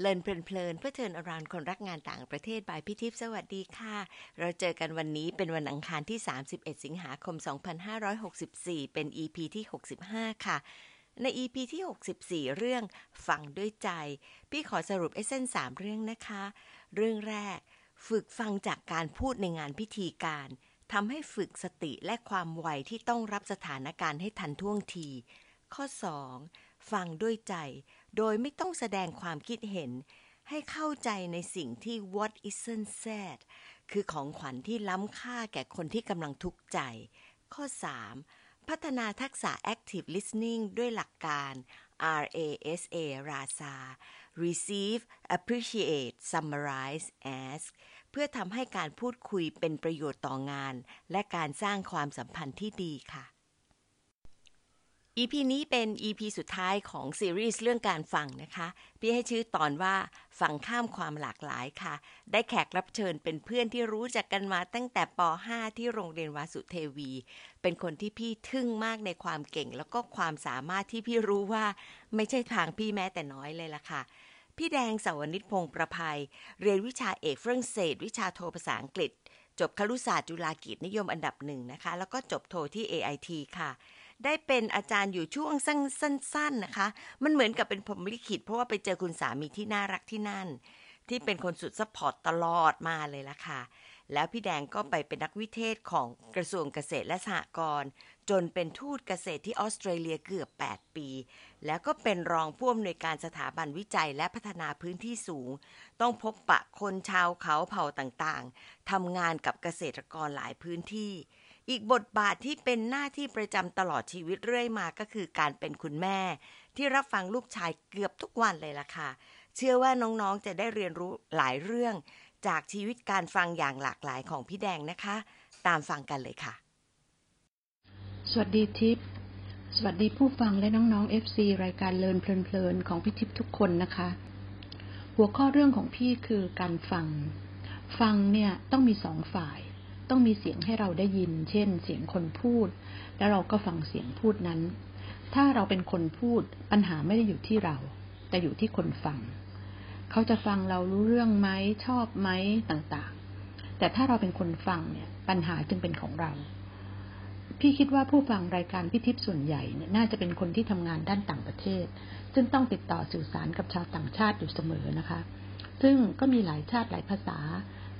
เลินเพลินๆเพื่อเทินอรานคนรักงานต่างประเทศบายพิทิพสวัสดีค่ะ เราเจอกันวันนี้เป็นวันอังคารที่ 31 สิงหาคม 2564 เป็น EP ที่ 65 ค่ะ ใน EP ที่ 64 เรื่องฟังด้วยใจ พี่ขอสรุปเอเซนสามเรื่องนะคะ เรื่องแรก ฝึกฟังจากการพูดในงานพิธีการทำให้ฝึกสติและความไวที่ต้องรับสถานการณ์ให้ทันท่วงที ข้อ 2. ฟังด้วยใจ โดยไม่ต้องแสดงความคิดเห็น ให้เข้าใจในสิ่งที่ what isn't said คือของขวัญที่ล้ำค่าแก่คนที่กำลังทุกข์ใจ ข้อ 3. พัฒนาทักษะ active listening ด้วยหลักการ RASA RASA receive appreciate summarize ask เพื่อทำให้การพูดคุยเป็นประโยชน์ต่องาน และการสร้างความสัมพันธ์ที่ดีค่ะ EP นี้เป็น EP สุดท้ายของซีรีส์เรื่องการฟังนะคะ พี่ให้ชื่อตอนว่าฟังข้ามความหลากหลายค่ะ ได้แขกรับเชิญเป็นเพื่อนที่รู้จักกันมาตั้งแต่ป .5 ที่โรงเรียนวาสุเทวี เป็นคนที่พี่ทึ่งมากในความเก่ง แล้วก็ความสามารถที่พี่รู้ว่าไม่ใช่ทางพี่แม้แต่น้อยเลยล่ะค่ะพี่แดงสาวนิตพงประภัย เรียนวิชาเอกฝรั่งเศส วิชาโทภาษาอังกฤษ จบครุศาสตร์จุฬาเกียรตินิยมอันดับหนึ่งนะคะ แล้วก็จบโทที่ AIT ค่ะ ได้เป็นอาจารย์อยู่ช่วงสั้นๆนะคะ มันเหมือนกับเป็นพรหมลิขิตเพราะว่าไปเจอคุณสามีที่น่ารักที่นั่น ที่เป็นคนสุด support ตลอดมาเลยละค่ะ แล้วพี่แดงก็ไปเป็นนักวิเทศของกระทรวงเกษตรและสหกรณ์จนเป็นทูตเกษตรที่ออสเตรเลียเกือบ 8 ปี แล้วก็เป็นรองผู้อำนวยการสถาบันวิจัยและพัฒนาพื้นที่สูง ต้องพบปะคนชาวเขาเผ่าต่างๆทำงานกับเกษตรกรหลายพื้นที่ อีกบทบาทที่เป็นหน้าที่ประจำตลอดชีวิตเรื่อยมาก็คือการเป็นคุณแม่ ที่รับฟังลูกชายเกือบทุกวันเลยล่ะค่ะ เชื่อว่าน้องๆจะได้เรียนรู้หลายเรื่อง จากชีวิตการฟังอย่างหลากหลายของพี่แดงนะคะ ตามฟังกันเลยค่ะ สวัสดีทิพย์สวัสดีผู้ฟังและน้องๆ FC รายการเลินเพลินๆของพี่ทิพย์ทุกคนนะคะ หัวข้อเรื่องของพี่คือการฟัง ฟังเนี่ยต้องมีสองฝ่าย ต้องมีเสียงให้เราได้ยิน เช่น เสียงคนพูด แล้วเราก็ฟังเสียงพูดนั้น ถ้าเราเป็นคนพูดปัญหาไม่ได้อยู่ที่เรา แต่อยู่ที่คนฟัง เขาจะฟังเรารู้เรื่องไหมชอบไหมต่างๆ แต่ถ้าเราเป็นคนฟังเนี่ยปัญหาจึงเป็นของเรา พี่คิดว่าผู้ฟังรายการพิทิพส่วนใหญ่เนี่ยน่าจะเป็นคนที่ทำงานด้านต่างประเทศซึ่งต้องติดต่อสื่อสารกับชาวต่างชาติอยู่เสมอนะคะ ซึ่งก็มีหลายชาติหลายภาษา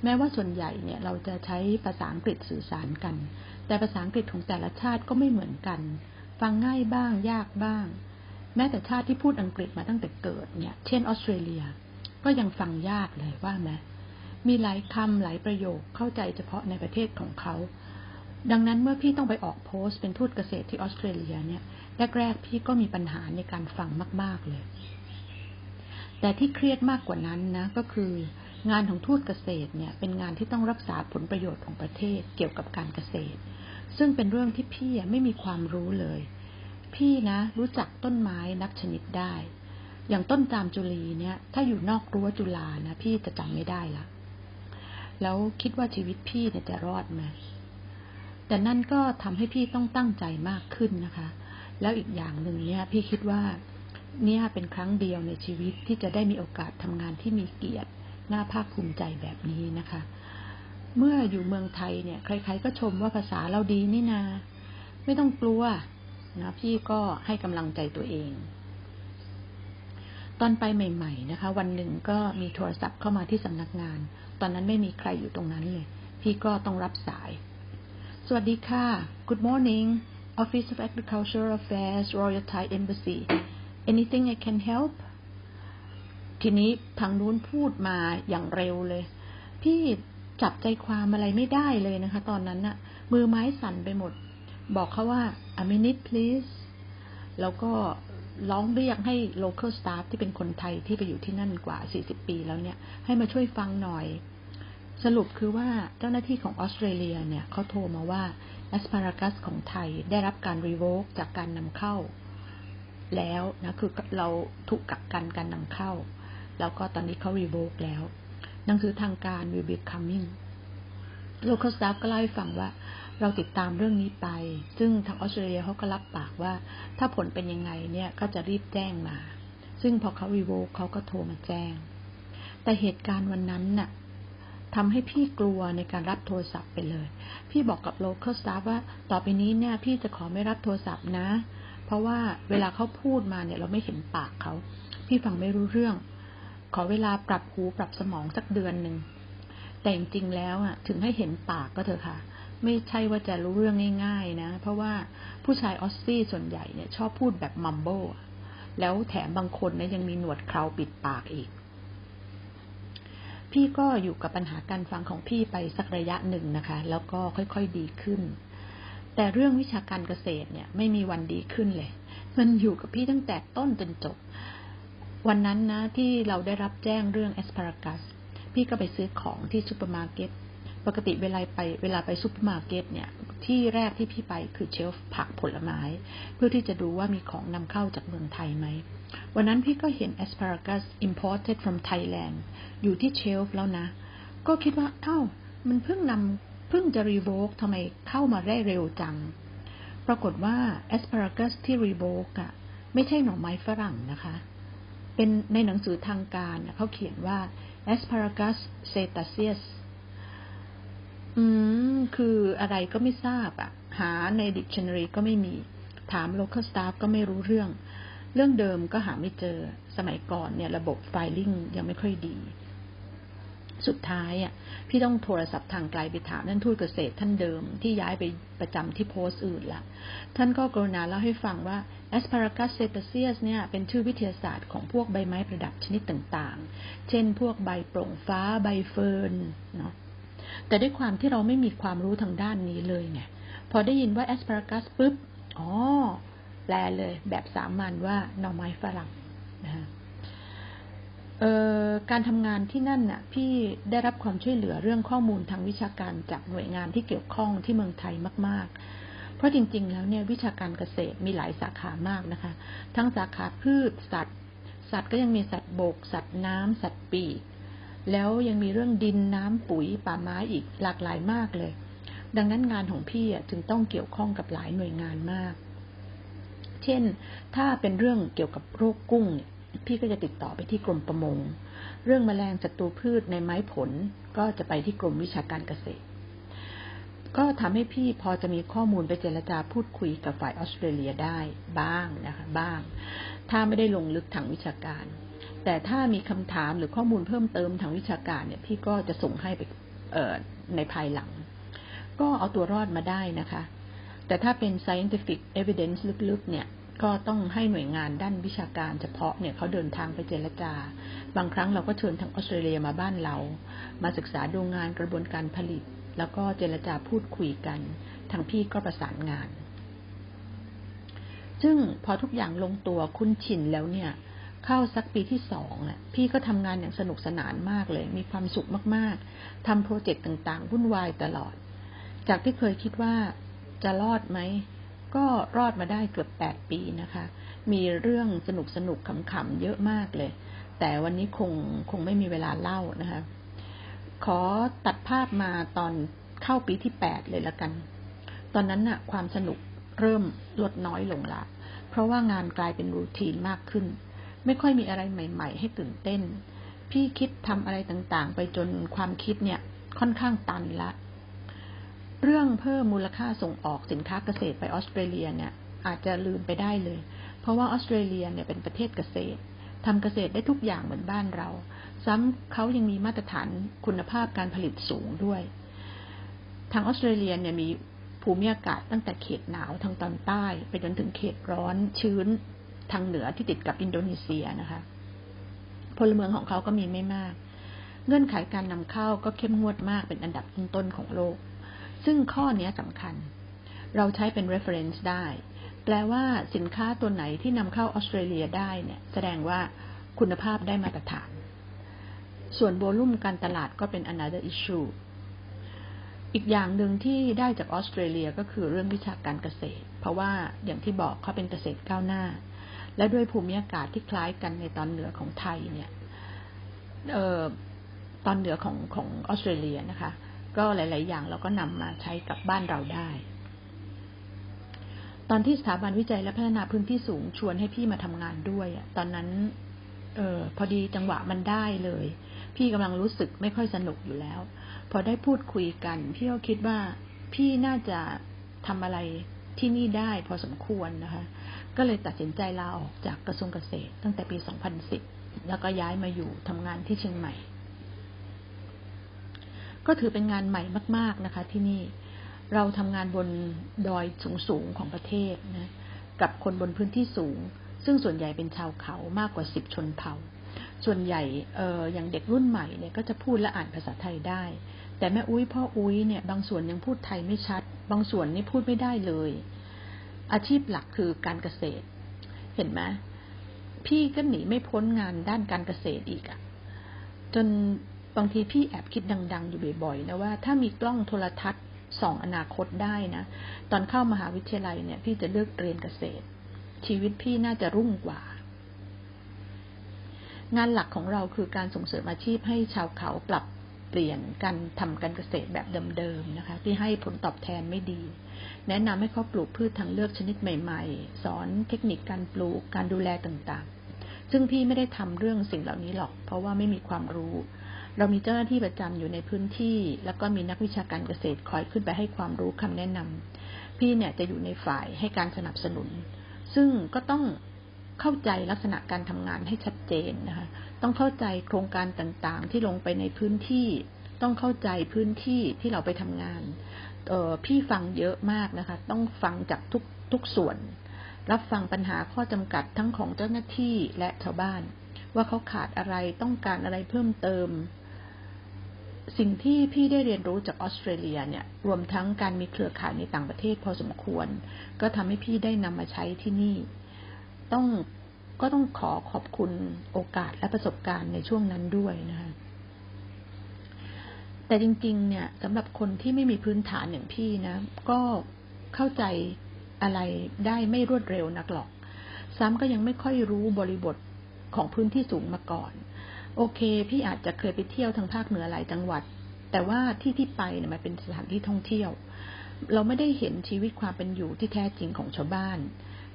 แม้ว่าส่วนใหญ่เนี่ยเราจะใช้ภาษาอังกฤษสื่อสารกัน แต่ภาษาอังกฤษของแต่ละชาติก็ไม่เหมือนกัน ฟังง่ายบ้าง ยากบ้าง แม้แต่ชาติที่พูดอังกฤษมาตั้งแต่เกิดเนี่ย เช่นออสเตรเลีย ก็ยังฟังยากเลยว่าไหมมีหลายคำหลายประโยคเข้าใจเฉพาะในประเทศของเขา ดังนั้นเมื่อพี่ต้องไปออกโพสต์เป็นทูตเกษตรที่ออสเตรเลียเนี่ยแรกๆพี่ก็มีปัญหาในการฟังมาก ๆเลย แต่ที่เครียดมากกว่านั้นนะก็คือ งานของทูตเกษตรเนี่ยเป็นงานที่ต้องรักษาผลประโยชน์ของประเทศเกี่ยวกับการเกษตร ซึ่งเป็นเรื่องที่พี่ไม่มีความรู้เลย พี่นะ รู้จักต้นไม้นับชนิดได้ อย่างต้นจามจุลีเนี่ย ถ้าอยู่นอกรั้วจุฬานะพี่จะจำไม่ได้ละแล้วคิดว่าชีวิตพี่เนี่ยจะรอดไหมแต่นั่นก็ทำให้พี่ต้องตั้งใจมากขึ้นนะคะ แล้วอีกอย่างหนึ่งเนี่ยพี่คิดว่าเนี่ยเป็นครั้งเดียวในชีวิตที่จะได้มีโอกาสทำงานที่มีเกียรติ น่าภาคภูมิใจแบบนี้นะคะ เมื่ออยู่เมืองไทยเนี่ย ใคร ๆ ก็ชมว่าภาษาเราดีนี่นา ไม่ต้องกลัวนะพี่ก็ให้กำลังใจตัวเอง ตอนไปใหม่ ๆ นะคะ วันหนึ่งก็มีโทรศัพท์เข้ามาที่สำนักงาน ตอนนั้นไม่มีใครอยู่ตรงนั้นเลย พี่ก็ต้องรับสาย สวัสดีค่ะ Good morning Office of Agricultural Affairs Royal Thai Embassy Anything I can help ทีนี้ทางนู้นพูดมาอย่างเร็วเลย พี่จับใจความอะไรไม่ได้เลยนะคะ ตอนนั้นน่ะ มือไม้สั่นไปหมด บอกเขาว่า a minute please แล้วก็ร้องเรียกให้ local staff ที่เป็นคนไทยที่ไปอยู่ที่นั่นกว่า 40 ปีแล้วเนี่ย ให้มาช่วยฟังหน่อย สรุปคือว่าเจ้าหน้าที่ของออสเตรเลียเนี่ยเขาโทรมาว่า asparagus ของไทยได้รับการ revoke จากการนำเข้า แล้วนะคือเราถูกกักกันการนำเข้า แล้วก็ตอนนี้เขา revoke แล้วหนังสือทางการ will be coming local staff ก็เล่าให้ฟังว่า เราติดตามเรื่องนี้ไป ซึ่งทางออสเตรเลียเขาก็รับปากว่า ถ้าผลเป็นยังไงเนี่ยก็จะรีบแจ้งมา ซึ่งพอเขารีโวเขาก็โทรมาแจ้ง แต่เหตุการณ์วันนั้นน่ะทำให้พี่กลัวในการรับโทรศัพท์ไปเลย พี่บอกกับ local staff ว่าต่อไปนี้เนี่ย พี่จะขอไม่รับโทรศัพท์นะ เพราะว่าเวลาเขาพูดมาเนี่ย เราไม่เห็นปากเขา พี่ฟังไม่รู้เรื่อง ขอเวลาปรับหูปรับสมองสักเดือนหนึ่ง แต่จริงๆแล้วอะ ถึงให้เห็นปากก็เถอะค่ะ ไม่ใช่ว่าจะรู้เรื่องง่าย ๆ นะ เพราะว่าผู้ชายออสซี่ส่วนใหญ่เนี่ยชอบพูดแบบมัมโบแล้วแถมบางคนนะยังมีหนวดเคราปิดปากอีก พี่ก็อยู่กับปัญหาการฟังของพี่ไปสักระยะหนึ่งนะคะ แล้วก็ค่อยๆดีขึ้น แต่เรื่องวิชาการเกษตรเนี่ย ไม่มีวันดีขึ้นเลย มันอยู่กับพี่ตั้งแต่ต้นจนจบ วันนั้นนะที่เราได้รับแจ้งเรื่อง asparagus พี่ก็ไปซื้อของที่ซูเปอร์มาร์เก็ต ปกติเวลาไปเวลาไปซูเปอร์มาร์เก็ตเนี่ย ที่แรกที่พี่ไปคือ shelf ผักผลไม้ เพื่อที่จะดูว่ามีของนำเข้าจากเมืองไทยไหม วันนั้นพี่ก็เห็น asparagus imported from Thailand อยู่ที่ shelf แล้วนะ ก็คิดว่าเอ้า มันเพิ่งนำเพิ่งจะ revoke ทำไมเข้ามาได้เร็วจัง ปรากฏว่า asparagus ที่รีโวกอะไม่ใช่หน่อไม้ฝรั่งนะคะ เป็นในหนังสือทางการเขาเขียนว่า asparagus cetaceus อืม คืออะไรก็ไม่ทราบอะหาใน dictionary ก็ไม่มี ถาม local staff ก็ไม่รู้เรื่อง เรื่องเดิมก็หาไม่เจอ สมัยก่อนเนี่ยระบบ filing ยังไม่ค่อยดี สุดท้ายอะพี่ต้องโทรศัพท์ทางไกลไปถามท่านทูตเกษตรท่านเดิมที่ย้ายไปประจำที่โพสต์อื่นละท่านก็กรุณาเล่าให้ฟังว่า asparagus cepaceus เนี่ยเป็นชื่อวิทยาศาสตร์ของพวกใบไม้ประดับชนิดต่างๆ เช่นพวกใบโปร่งฟ้าใบเฟิร์นเนาะแต่ด้วยความที่เราไม่มีความรู้ทางด้านนี้เลยไงพอได้ยินว่า asparagus ปุ๊บอ๋อแปลเลยแบบสามัญว่าหน่อไม้ฝรั่งนะฮะ การทำงานที่นั่นน่ะ พี่ได้รับความช่วยเหลือเรื่องข้อมูลทางวิชาการจากหน่วยงานที่เกี่ยวข้องที่เมืองไทยมาก ๆ เพราะจริง ๆ แล้วเนี่ยวิชาการเกษตรมีหลายสาขามากนะคะ ทั้งสาขาพืชสัตว์ สัตว์ก็ยังมีสัตว์บก สัตว์น้ำสัตว์ปีกแล้วยังมีเรื่องดินน้ำปุ๋ยป่าไม้อีกหลากหลายมากเลย ดังนั้นงานของพี่จึงต้องเกี่ยวข้องกับหลายหน่วยงานมาก เช่น ถ้าเป็นเรื่องเกี่ยวกับโรคกุ้งเนี่ย พี่ก็จะติดต่อไปที่กรมประมง เรื่องแมลงศัตรูพืชในไม้ผลก็จะไปที่กรมวิชาการเกษตร ก็ทำให้พี่พอจะมีข้อมูลไปเจรจาพูดคุยกับฝ่ายออสเตรเลียได้บ้างนะคะบ้าง ถ้าไม่ได้ลงลึกทางวิชาการ แต่ถ้ามีคำถามหรือข้อมูลเพิ่มเติมทางวิชาการเนี่ย พี่ก็จะส่งให้ไปในภายหลัง ก็เอาตัวรอดมาได้นะคะ แต่ถ้าเป็น scientific evidence ลึกๆเนี่ย ก็ต้องให้หน่วยงานด้านวิชาการเฉพาะเนี่ยเขาเดินทางไปเจรจา บางครั้งเราก็เชิญทางออสเตรเลียมาบ้านเรา มาศึกษาดูงานกระบวนการผลิต แล้วก็เจรจาพูดคุยกันทางพี่ก็ประสานงาน ซึ่งพอทุกอย่างลงตัวคุ้นชินแล้วเนี่ย เข้าสักปีที่สองอะพี่ก็ทำงานอย่างสนุกสนานมากเลย มีความสุขมากๆทำโปรเจกต์ต่างๆวุ่นวายตลอด จากที่เคยคิดว่าจะรอดไหม ก็รอดมาได้เกือบแปดปีนะคะ มีเรื่องสนุกสนุกขำๆเยอะมากเลย แต่วันนี้คงคงไม่มีเวลาเล่านะคะ ขอตัดภาพมาตอนเข้าปีที่แปดเลยละกัน ตอนนั้นน่ะ ความสนุกเริ่มลดน้อยลงละ เพราะว่างานกลายเป็นรูทีนมากขึ้น ไม่ค่อยมีอะไรใหม่ ๆ ให้ตื่นเต้น พี่คิดทำอะไรต่างๆ ไปจนความคิดเนี่ยค่อนข้างตันละ เรื่องเพิ่มมูลค่าส่งออกสินค้าเกษตรไปออสเตรเลียเนี่ยอาจจะลืมไปได้เลย เพราะว่าออสเตรเลียเนี่ยเป็นประเทศเกษตรทำเกษตรได้ทุกอย่างเหมือนบ้านเรา ซ้ำเขายังมีมาตรฐานคุณภาพการผลิตสูงด้วย ทางออสเตรเลียเนี่ยมีภูมิอากาศตั้งแต่เขตหนาวทางตอนใต้ ไปจนถึงเขตร้อนชื้นทางเหนือที่ติดกับอินโดนีเซียนะคะพลเมืองของเขาก็มีไม่มาก เงื่อนไขการนำเข้าก็เข้มงวดมากเป็นอันดับต้นๆของโลก ซึ่งข้อนี้สำคัญ เราใช้เป็น reference ได้ แปลว่าสินค้าตัวไหนที่นำเข้าออสเตรเลียได้เนี่ยแสดงว่าคุณภาพได้มาตรฐาน ส่วนโวลุ่มการตลาดก็เป็น another issue อีกอย่างหนึ่งที่ได้จากออสเตรเลียก็คือเรื่องวิชาการเกษตร เพราะว่าอย่างที่บอกเขาเป็นเกษตรก้าวหน้า และด้วยภูมิอากาศที่คล้ายกันในตอนเหนือของไทยเนี่ยออตอนเหนือของของออสเตรเลียนะคะ ก็หลาย ๆ อย่างเราก็นำมาใช้กับบ้านเราได้ ตอนที่สถาบันวิจัยและพัฒนาพื้นที่สูงชวนให้พี่มาทำงานด้วยตอนนั้น เออพอดีจังหวะมันได้เลย พี่กำลังรู้สึกไม่ค่อยสนุกอยู่แล้ว พอได้พูดคุยกัน พี่ก็คิดว่าพี่น่าจะทำอะไรที่นี่ได้พอสมควรนะคะ ก็เลยตัดสินใจลาออกจากกระทรวงเกษตร ตั้งแต่ปี 2010 แล้วก็ย้ายมาอยู่ทำงานที่เชียงใหม่ ก็ถือเป็นงานใหม่มาก ๆนะคะ ที่นี่เราทำงานบนดอยสูงๆของประเทศนะกับคนบนพื้นที่สูง ซึ่งส่วนใหญ่เป็นชาวเขามากกว่าสิบชนเผ่า ส่วนใหญ่เอออย่างเด็กรุ่นใหม่เนี่ยก็จะพูดและอ่านภาษาไทยได้ แต่แม่อุ้ยพ่ออุ้ยเนี่ยบางส่วนยังพูดไทยไม่ชัด บางส่วนนี่พูดไม่ได้เลย อาชีพหลักคือการเกษตร เห็นไหมพี่ก็หนีไม่พ้นงานด้านการเกษตรอีกอะจน บางทีพี่แอบคิดดัง ๆ อยู่บ่อยๆนะว่าถ้ามีกล้องโทรทัศน์ส่องอนาคตได้นะ ตอนเข้ามหาวิทยาลัยเนี่ย พี่จะเลือกเรียนเกษตร ชีวิตพี่น่าจะรุ่งกว่า งานหลักของเราคือการส่งเสริมอาชีพให้ชาวเขาปรับเปลี่ยนการทำการเกษตรแบบเดิมๆนะคะ ที่ให้ผลตอบแทนไม่ดี แนะนำให้เขาปลูกพืชทางเลือกชนิดใหม่ๆ สอนเทคนิคการปลูกการดูแลต่างๆ ซึ่งพี่ไม่ได้ทำเรื่องสิ่งเหล่านี้หรอก เพราะว่าไม่มีความรู้ เรามีเจ้าหน้าที่ประจำอยู่ในพื้นที่ แล้วก็มีนักวิชาการเกษตรคอยขึ้นไปให้ความรู้คำแนะนำพี่เนี่ยจะอยู่ในฝ่ายให้การสนับสนุน ซึ่งก็ต้องเข้าใจลักษณะการทำงานให้ชัดเจนนะคะ ต้องเข้าใจโครงการต่างๆ ที่ลงไปในพื้นที่ ต้องเข้าใจพื้นที่ที่เราไปทำงานออพี่ฟังเยอะมากนะคะ ต้องฟังจากทุกทุกส่วน รับฟังปัญหาข้อจำกัดทั้งของเจ้าหน้าที่และชาวบ้าน ว่าเขาขาดอะไรต้องการอะไรเพิ่มเติม สิ่งที่พี่ได้เรียนรู้จากออสเตรเลียเนี่ย รวมทั้งการมีเครือข่ายในต่างประเทศพอสมควร ก็ทำให้พี่ได้นำมาใช้ที่นี่ ต้องก็ต้องขอขอบคุณโอกาสและประสบการณ์ในช่วงนั้นด้วยนะคะแต่จริง ๆ เนี่ยสำหรับคนที่ไม่มีพื้นฐานอย่างพี่นะ ก็เข้าใจอะไรได้ไม่รวดเร็วนักหรอก ซ้ำก็ยังไม่ค่อยรู้บริบทของพื้นที่สูงมาก่อน โอเค พี่อาจจะเคยไปเที่ยวทางภาคเหนือหลายจังหวัด แต่ว่าที่ที่ไปเนี่ยมันเป็นสถานที่ท่องเที่ยว เราไม่ได้เห็นชีวิตความเป็นอยู่ที่แท้จริงของชาวบ้าน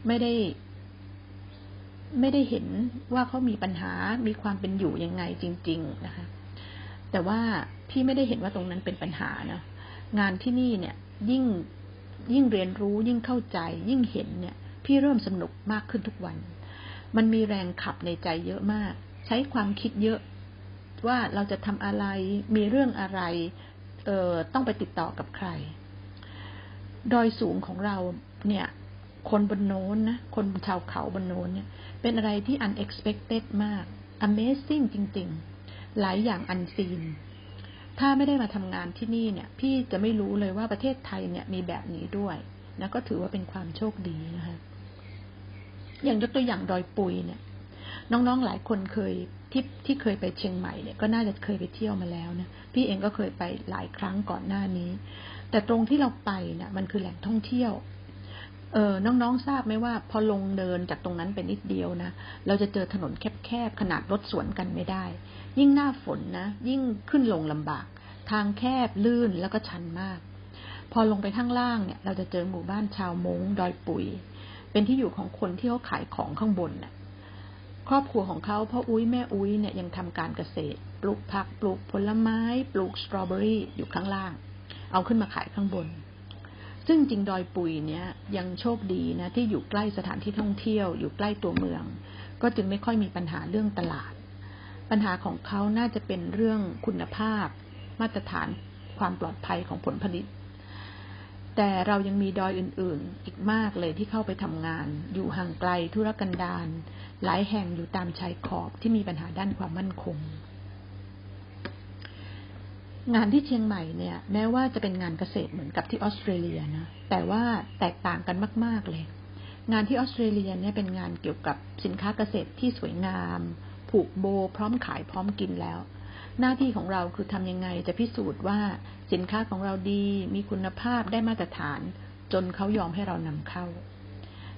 ไม่ได้ ไม่ได้เห็นว่าเขามีปัญหา มีความเป็นอยู่ยังไงจริง ๆ นะคะ แต่ว่าพี่ไม่ได้เห็นว่าตรงนั้นเป็นปัญหานะงานที่นี่เนี่ย ยิ่งยิ่งเรียนรู้ยิ่งเข้าใจ ยิ่งเห็นเนี่ย พี่เริ่มสนุกมากขึ้นทุกวัน มันมีแรงขับในใจเยอะมาก ใช้ความคิดเยอะ ว่าเราจะทำอะไรมีเรื่องอะไรเออต้องไปติดต่อกับใคร ดอยสูงของเราเนี่ยคนบนโน้นนะ คนชาวเขาบนโน้นเนี่ย เป็นอะไรที่ unexpected มาก amazing จริง ๆ หลายอย่าง unseen ถ้าไม่ได้มาทำงานที่นี่เนี่ย พี่จะไม่รู้เลยว่าประเทศไทยเนี่ยมีแบบนี้ด้วยนะก็ถือว่าเป็นความโชคดีนะคะอย่างยกตัวอย่างดอยปุยเนี่ย น้องๆหลายคนเคยที่ที่เคยไปเชียงใหม่เนี่ยก็น่าจะเคยไปเที่ยวมาแล้วนะพี่เองก็เคยไปหลายครั้งก่อนหน้านี้ แต่ตรงที่เราไปเนี่ยมันคือแหล่งท่องเที่ยวเออน้องๆทราบไหมว่าพอลงเดินจากตรงนั้นเป็นนิดเดียวนะเราจะเจอถนนแคบๆขนาดรถสวนกันไม่ได้ ยิ่งหน้าฝนนะ ยิ่งขึ้นลงลำบาก ทางแคบลื่นแล้วก็ชันมาก พอลงไปข้างล่างเนี่ย เราจะเจอหมู่บ้านชาวมงดอยปุยเป็นที่อยู่ของคนที่เขาขายของข้างบนน่ะ ครอบครัวของเขาพ่ออุ้ยแม่อุ้ยเนี่ยยังทำการเกษตร ปลูกผักปลูกผลไม้ ปลูกสตรอเบอรี่อยู่ข้างล่าง เอาขึ้นมาขายข้างบน ซึ่งจริงดอยปุยเนี่ยยังโชคดีนะที่อยู่ใกล้สถานที่ท่องเที่ยวอยู่ใกล้ตัวเมือง ก็จึงไม่ค่อยมีปัญหาเรื่องตลาด ปัญหาของเขาน่าจะเป็นเรื่องคุณภาพ มาตรฐานความปลอดภัยของผลผลิต แต่เรายังมีดอยอื่นๆ อีกมากเลยที่เข้าไปทำงาน อยู่ห่างไกลธุรกันดารหลายแห่งอยู่ตามชายขอบที่มีปัญหาด้านความมั่นคง งานที่เชียงใหม่เนี่ย แม้ว่าจะเป็นงานเกษตรเหมือนกับที่ออสเตรเลียนะแต่ว่าแตกต่างกันมาก ๆเลย งานที่ออสเตรเลียเนี่ยเป็นงานเกี่ยวกับสินค้าเกษตรที่สวยงาม ผูกโบ พร้อมขายพร้อมกินแล้ว หน้าที่ของเราคือทำยังไงจะพิสูจน์ว่า สินค้าของเราดีมีคุณภาพได้มาตรฐาน จนเขายอมให้เรานำเข้า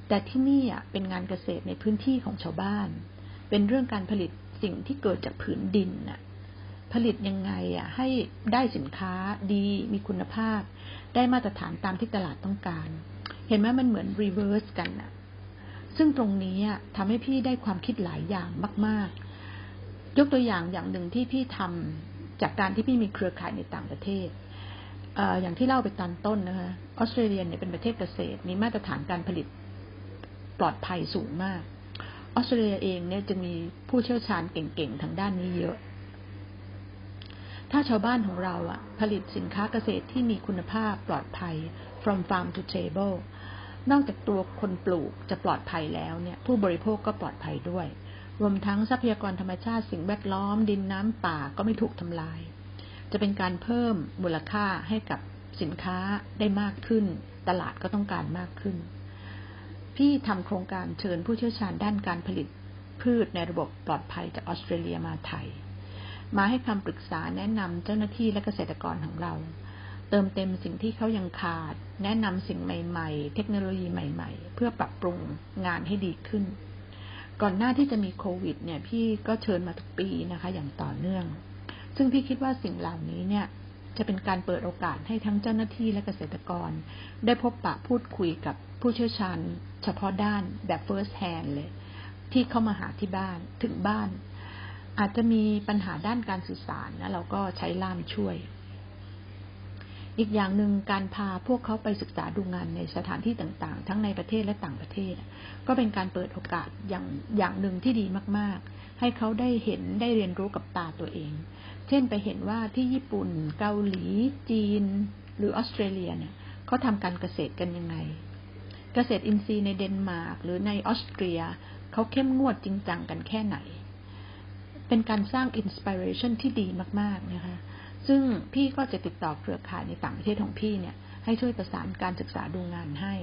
แต่ที่นี่เป็นงานเกษตรในพื้นที่ของชาวบ้าน เป็นเรื่องการผลิตสิ่งที่เกิดจากผืนดินน่ะผลิตยังไงอะให้ได้สินค้าดีมีคุณภาพ ได้มาตรฐานตามที่ตลาดต้องการ เห็นไหมมันเหมือน reverse กันน่ะซึ่งตรงนี้ทำให้พี่ได้ความคิดหลายอย่างมาก ๆ ยกตัวอย่างอย่างหนึ่งที่พี่ทำจากการที่พี่มีเครือข่ายในต่างประเทศ อย่างที่เล่าไปตอนต้นนะคะออสเตรเลียเนี่ยเป็นประเทศเกษตร มีมาตรฐานการผลิตปลอดภัยสูงมากออสเตรเลียเองเนี่ยจะมีผู้เชี่ยวชาญเก่งๆทางด้านนี้เยอะ ถ้าชาวบ้านของเราอะผลิตสินค้าเกษตรที่มีคุณภาพปลอดภัย from farm to table นอกจากตัวคนปลูกจะปลอดภัยแล้วเนี่ยผู้บริโภคก็ปลอดภัยด้วย รวมทั้งทรัพยากรธรรมชาติสิ่งแวดล้อมดินน้ำป่าก็ไม่ถูกทำลาย จะเป็นการเพิ่มมูลค่าให้กับสินค้าได้มากขึ้น ตลาดก็ต้องการมากขึ้น พี่ทำโครงการเชิญผู้เชี่ยวชาญด้านการผลิตพืชในระบบปลอดภัยจากออสเตรเลียมาไทย มาให้คำปรึกษาแนะนำเจ้าหน้าที่และเกษตรกรของเรา เติมเต็มสิ่งที่เขายังขาด แนะนำสิ่งใหม่ๆ เทคโนโลยีใหม่ๆ เพื่อปรับปรุงงานให้ดีขึ้น ก่อนหน้าที่จะมีโควิด เนี่ย พี่ก็เชิญมาทุกปีนะคะ อย่างต่อเนื่อง ซึ่งพี่คิดว่าสิ่งเหล่านี้เนี่ยจะเป็นการเปิดโอกาสให้ทั้งเจ้าหน้าที่และเกษตรกร ได้พบปะพูดคุยกับผู้เชี่ยวชาญ เฉพาะด้านแบบ first hand เลย ที่เข้ามาหาที่บ้านถึงบ้าน อาจจะมีปัญหาด้านการสื่อสารนะเราก็ใช้ล่ามช่วย อีกอย่างหนึ่งการพาพวกเขาไปศึกษาดูงานในสถานที่ต่างๆ ทั้งในประเทศและต่างประเทศ ก็เป็นการเปิดโอกาสอย่างอย่างหนึ่งที่ดีมากๆ ให้เขาได้เห็นได้เรียนรู้กับตาตัวเอง เช่นไปเห็นว่าที่ญี่ปุ่น เกาหลี จีน หรือออสเตรเลียเนี่ยเขาทำการเกษตรกันยังไง เกษตรอินทรีย์ในเดนมาร์กหรือในออสเตรียเขาเข้มงวดจริงจังกันแค่ไหน เป็นการสร้าง inspiration ที่ดีมากๆนะคะ ซึ่งพี่ก็จะติดต่อเครือข่ายในต่างประเทศของพี่เนี่ย ให้ช่วยประสานการศึกษาดูงานให้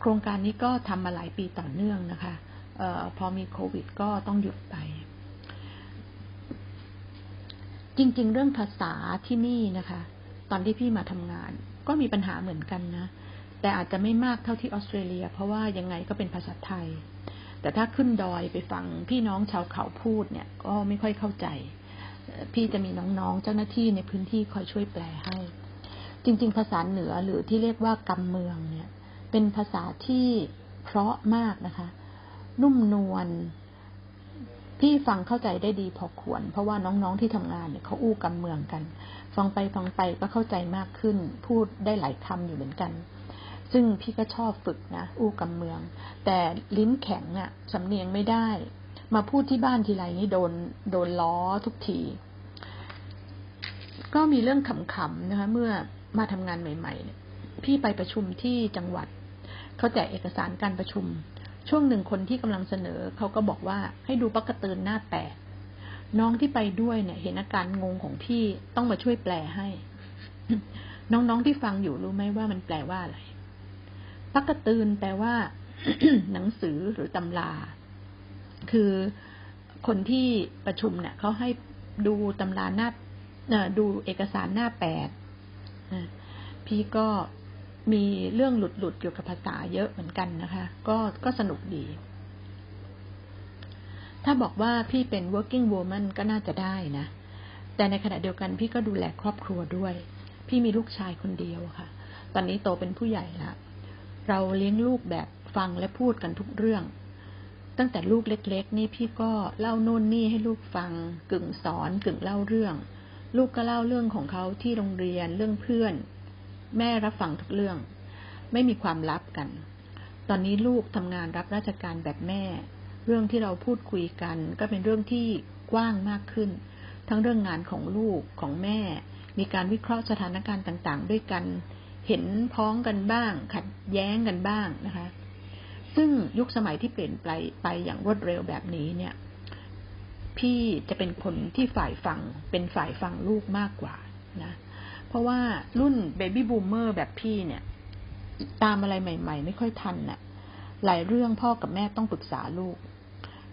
โครงการนี้ก็ทำมาหลายปีต่อเนื่องนะคะออพอมีโควิดก็ต้องหยุดไป จริง ๆ เรื่องภาษาที่นี่นะคะ ตอนที่พี่มาทำงาน ก็มีปัญหาเหมือนกันนะ แต่อาจจะไม่มากเท่าที่ออสเตรเลีย เพราะว่ายังไงก็เป็นภาษาไทย แต่ถ้าขึ้นดอยไปฟังพี่น้องชาวเขาพูดเนี่ย ก็ไม่ค่อยเข้าใจ พี่จะมีน้องๆ เจ้าหน้าที่ในพื้นที่คอยช่วยแปลให้ จริง ๆ ภาษาเหนือหรือที่เรียกว่ากำเมืองเนี่ย เป็นภาษาที่เพราะมากนะคะ นุ่มนวล พี่ฟังเข้าใจได้ดีพอควร เพราะว่าน้องๆที่ทำงานเนี่ยเขาอู้กำเมืองกัน ฟังไปฟังไปก็เข้าใจมากขึ้น พูดได้หลายคำอยู่เหมือนกัน ซึ่งพี่ก็ชอบฝึกนะอู้กำเมือง แต่ลิ้นแข็งอะสำเนียงไม่ได้ มาพูดที่บ้านทีไรนี่โดนโดนล้อทุกที ก็มีเรื่องขำๆนะคะ เมื่อมาทำงานใหม่ๆเนี่ยพี่ไปประชุมที่จังหวัด เขาแจกเอกสารการประชุม ช่วงหนึ่งคนที่กำลังเสนอเขาก็บอกว่าให้ดูปักกระตือนหน้าแปดน้องที่ไปด้วยเนี่ย เห็นอาการงงของพี่ต้องมาช่วยแปลให้ น้องๆที่ฟังอยู่รู้ไหมว่ามันแปลว่าอะไรปักกระตือนแปลว่า หนังสือหรือตำรา คือคนที่ประชุมเนี่ยเขาให้ดูตำราหน้าดูเอกสารหน้าแปดพี่ก็ มีเรื่องหลุดๆเกี่ยวกับภาษาเยอะเหมือนกันนะคะ ก็ก็สนุกดี ถ้าบอกว่าพี่เป็น working woman ก็น่าจะได้นะ แต่ในขณะเดียวกันพี่ก็ดูแลครอบครัวด้วย พี่มีลูกชายคนเดียวค่ะ ตอนนี้โตเป็นผู้ใหญ่ล้วเราเลี้ยงลูกแบบฟังและพูดกันทุกเรื่อง ตั้งแต่ลูกเล็ก ๆ นี่พี่ก็เล่าโน่นนี่ให้ลูกฟัง กึ่งสอนกึ่งเล่าเรื่อง ลูกก็เล่าเรื่องของเขาที่โรงเรียนเรื่องเพื่อน แม่รับฟังทุกเรื่อง ไม่มีความลับกัน ตอนนี้ลูกทำงานรับราชการแบบแม่ เรื่องที่เราพูดคุยกัน ก็เป็นเรื่องที่กว้างมากขึ้น ทั้งเรื่องงานของลูกของแม่ มีการวิเคราะห์สถานการณ์ต่างๆ ด้วยกัน เห็นพ้องกันบ้าง ขัดแย้งกันบ้างนะคะ ซึ่งยุคสมัยที่เปลี่ยนไปไปอย่างรวดเร็วแบบนี้เนี่ย พี่จะเป็นคนที่ฝ่ายฟังเป็นฝ่ายฟังลูกมากกว่านะ เพราะว่ารุ่นเบบี้บูมเมอร์แบบพี่เนี่ย ตามอะไรใหม่ ๆ ไม่ค่อยทันน่ะ หลายเรื่องพ่อกับแม่ต้องปรึกษาลูก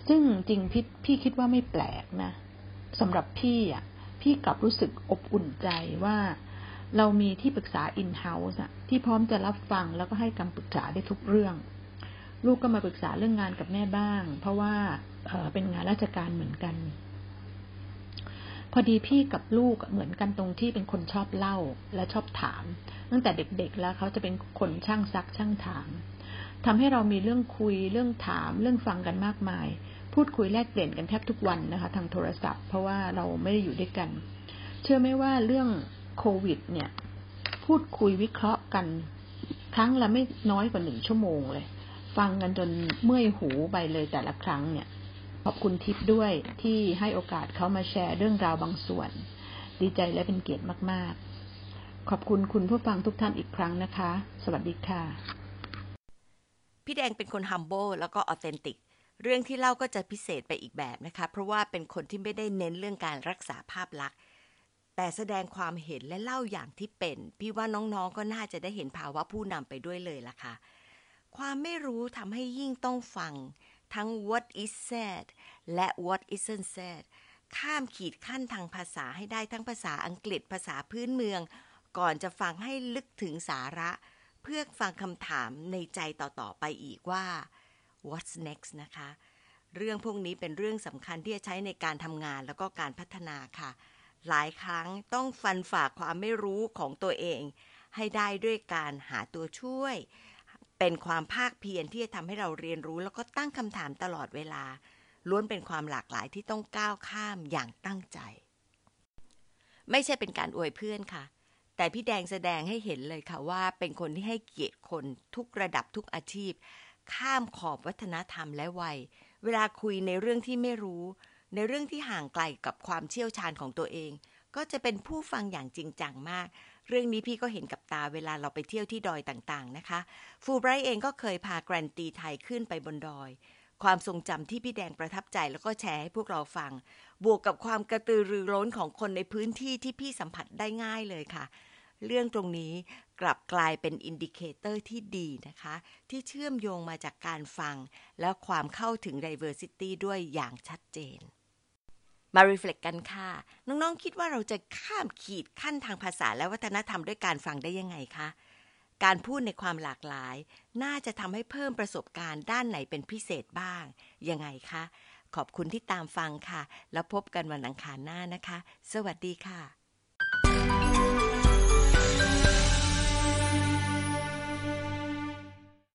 ซึ่งจริงพี่พี่คิดว่าไม่แปลกนะสำหรับพี่อะ พี่กลับรู้สึกอบอุ่นใจว่าเรามีที่ปรึกษาอินเฮ้าส์ที่พร้อมจะรับฟังแล้วก็ให้คำปรึกษาได้ทุกเรื่อง ลูกก็มาปรึกษาเรื่องงานกับแม่บ้าง เพราะว่าเเป็นงานราชการเหมือนกัน อดีพี่กับลูกเหมือนกันตรงที่เป็นคนชอบเล่าและชอบถาม ตั้งแต่เด็กๆแล้วเขาจะเป็นคนช่างซักช่างถามทำให้เรามีเรื่องคุยเรื่องถาม เรื่องฟังกันมากมายพพูดคุยแลกเปลี่ยนกันแทบทุกวันนะคะ ทางโทรศัพท์ เพราะว่าเราไม่ได้อยู่ด้วยกัน เชื่อไหมว่าเรื่องโควิด เนี่ย พูดคุยวิเคราะห์กัน ครั้งละไม่น้อยกว่าหนึ่งชั่วโมงเลย ฟังกันจนเมื่อยหูไปเลยแต่ละครั้งเนี่ย ขอบคุณทิพด้วยที่ให้โอกาสเขามาแชร์เรื่องราวบางส่วน ดีใจและเป็นเกียรติมาก ๆ ขอบคุณคุณผู้ฟังทุกท่านอีกครั้งนะคะ สวัสดีค่ะ พี่แดงเป็นคน humble แล้วก็ authentic เรื่องที่เล่าก็จะพิเศษไปอีกแบบนะคะ เพราะว่าเป็นคนที่ไม่ได้เน้นเรื่องการรักษาภาพลักษณ์แต่แสดงความเห็นและเล่าอย่างที่เป็น พี่ว่าน้องๆก็น่าจะได้เห็นภาวะผู้นำไปด้วยเลยล่ะค่ะ ความไม่รู้ทำให้ยิ่งต้องฟัง ทั้ง what is said และ what isn't said ข้ามขีดขั้นทางภาษาให้ได้ทั้งภาษาอังกฤษภาษาพื้นเมือง ก่อนจะฟังให้ลึกถึงสาระ เพื่อฟังคำถามในใจต่อ ๆ ไปอีกว่า what's next นะคะ เรื่องพวกนี้เป็นเรื่องสำคัญที่จะใช้ในการทำงานแล้วก็การพัฒนาค่ะ หลายครั้งต้องฟันฝ่าความไม่รู้ของตัวเอง ให้ได้ด้วยการหาตัวช่วย เป็นความภาคเพียรที่จะทำให้เราเรียนรู้ แล้วก็ตั้งคำถามตลอดเวลา ล้วนเป็นความหลากหลายที่ต้องก้าวข้ามอย่างตั้งใจ ไม่ใช่เป็นการอวยเพื่อนค่ะ แต่พี่แดงแสดงให้เห็นเลยค่ะว่า เป็นคนที่ให้เกียรติคนทุกระดับทุกอาชีพ ข้ามขอบวัฒนธรรมและวัย เวลาคุยในเรื่องที่ไม่รู้ ในเรื่องที่ห่างไกลกับความเชี่ยวชาญของตัวเอง ก็จะเป็นผู้ฟังอย่างจริงจังมาก เรื่องนี้พี่ก็เห็นกับตาเวลาเราไปเที่ยวที่ดอยต่างๆนะคะ ฟุลไบรท์เองก็เคยพา grantee ไทยขึ้นไปบนดอย ความทรงจำที่พี่แดงประทับใจแล้วก็แชร์ให้พวกเราฟัง บวกกับความกระตือรือร้นของคนในพื้นที่ที่พี่สัมผัสได้ง่ายเลยค่ะเรื่องตรงนี้กลับกลายเป็น indicator ที่ดีนะคะ ที่เชื่อมโยงมาจากการฟัง และความเข้าถึง diversity ด้วยอย่างชัดเจน มารีเฟล็กกันค่ะ น้องๆคิดว่าเราจะข้ามขีดขั้นทางภาษาและวัฒนธรรมด้วยการฟังได้ยังไงคะการพูดในความหลากหลาย น่าจะทำให้เพิ่มประสบการณ์ด้านไหนเป็นพิเศษบ้าง ยังไงคะ ขอบคุณที่ตามฟังค่ะ แล้วพบกันวันอังคารหน้านะคะ สวัสดีค่ะ